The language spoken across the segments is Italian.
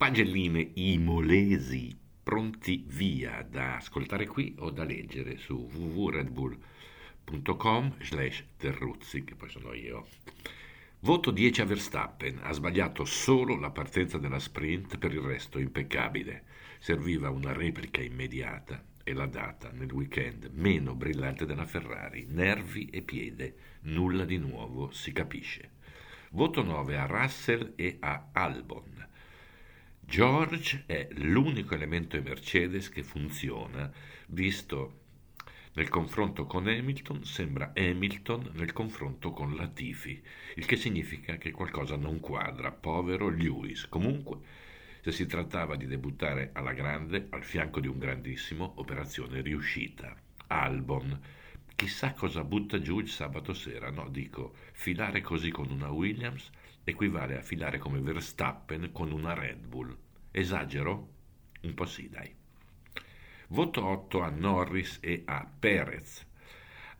pagelline imolesi pronti via da ascoltare qui o da leggere su www.redbull.com slash terruzzi che poi sono io. Voto 10 a Verstappen. Ha sbagliato solo la partenza della sprint per il resto impeccabile. Serviva una replica immediata e la data nel weekend meno brillante della Ferrari. Nervi e piede nulla di nuovo si capisce. Voto 9 a Russell e a Albon George è l'unico elemento Mercedes che funziona, visto nel confronto con Hamilton sembra Hamilton nel confronto con Latifi, il che significa che qualcosa non quadra, povero Lewis. Comunque, se si trattava di debuttare alla grande, al fianco di un grandissimo, operazione riuscita. Albon, chissà cosa butta giù il sabato sera, no, dico, filare così con una Williams equivale a filare come Verstappen con una Red Bull. Esagero? Un po' sì, dai. Voto 8 a Norris e a Perez.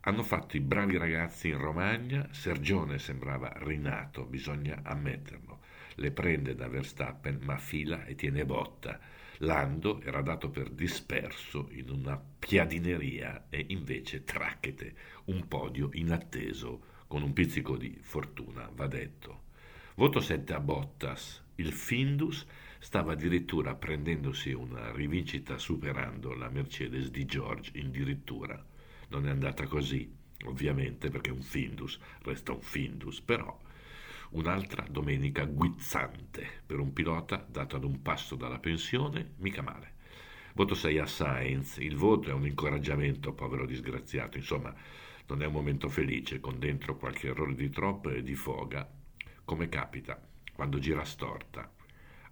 Hanno fatto i bravi ragazzi in Romagna, Sergione sembrava rinato, bisogna ammetterlo. Le prende da Verstappen, ma fila e tiene botta. Lando era dato per disperso in una piadineria e invece tracchete, un podio inatteso, con un pizzico di fortuna, va detto. Voto 7 a Bottas. Il Findus stava addirittura prendendosi una rivincita superando la Mercedes di George addirittura. Non è andata così, ovviamente, perché un Findus resta un Findus, però un'altra domenica guizzante per un pilota dato ad un passo dalla pensione, mica male. Voto 6 a Sainz, il voto è un incoraggiamento, povero disgraziato, insomma, non è un momento felice, con dentro qualche errore di troppo e di foga, come capita quando gira storta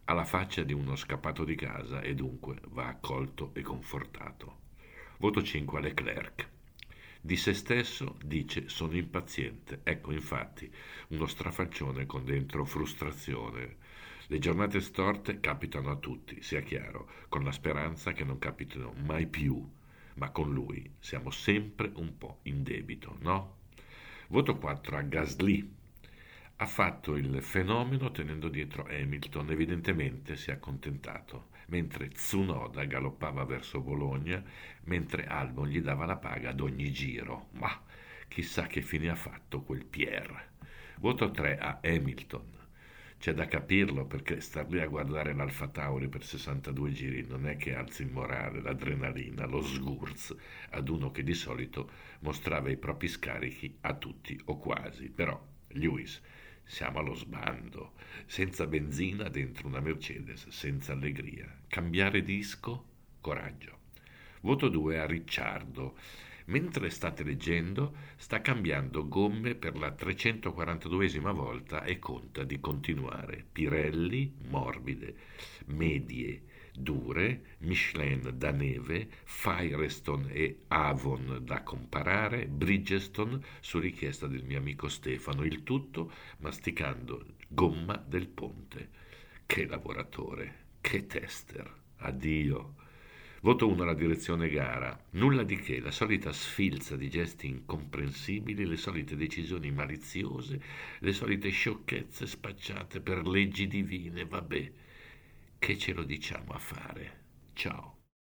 ha la faccia di uno scappato di casa e dunque va accolto e confortato. Voto 5 a Leclerc. Di se stesso dice sono impaziente. Ecco infatti uno strafaccione con dentro frustrazione. Le giornate storte capitano a tutti, sia chiaro, con la speranza che non capitino mai più, ma con lui siamo sempre un po' in debito, no? Voto 4 a Gasly ha fatto il fenomeno tenendo dietro Hamilton, evidentemente si è accontentato, mentre Tsunoda galoppava verso Bologna, mentre Albon gli dava la paga ad ogni giro. Ma chissà che fine ha fatto quel Pierre. Voto 3 a Hamilton. C'è da capirlo perché star lì a guardare l'Alfa Tauri per 62 giri non è che alzi il morale, l'adrenalina, lo sgurz ad uno che di solito mostrava i propri scarichi a tutti o quasi. Però Lewis siamo allo sbando, senza benzina dentro una Mercedes, senza allegria. Cambiare disco? Coraggio. Voto 2 a Ricciardo. Mentre state leggendo, sta cambiando gomme per la 342esima volta e conta di continuare. Pirelli, morbide, medie, dure, Michelin da neve, Firestone e Avon da comparare, Bridgestone su richiesta del mio amico Stefano, il tutto masticando gomma del ponte. Che lavoratore, che tester. Addio. Voto 1 alla direzione gara. Nulla di che, la solita sfilza di gesti incomprensibili, le solite decisioni maliziose, le solite sciocchezze spacciate per leggi divine, vabbè che ce lo diciamo a fare. Ciao.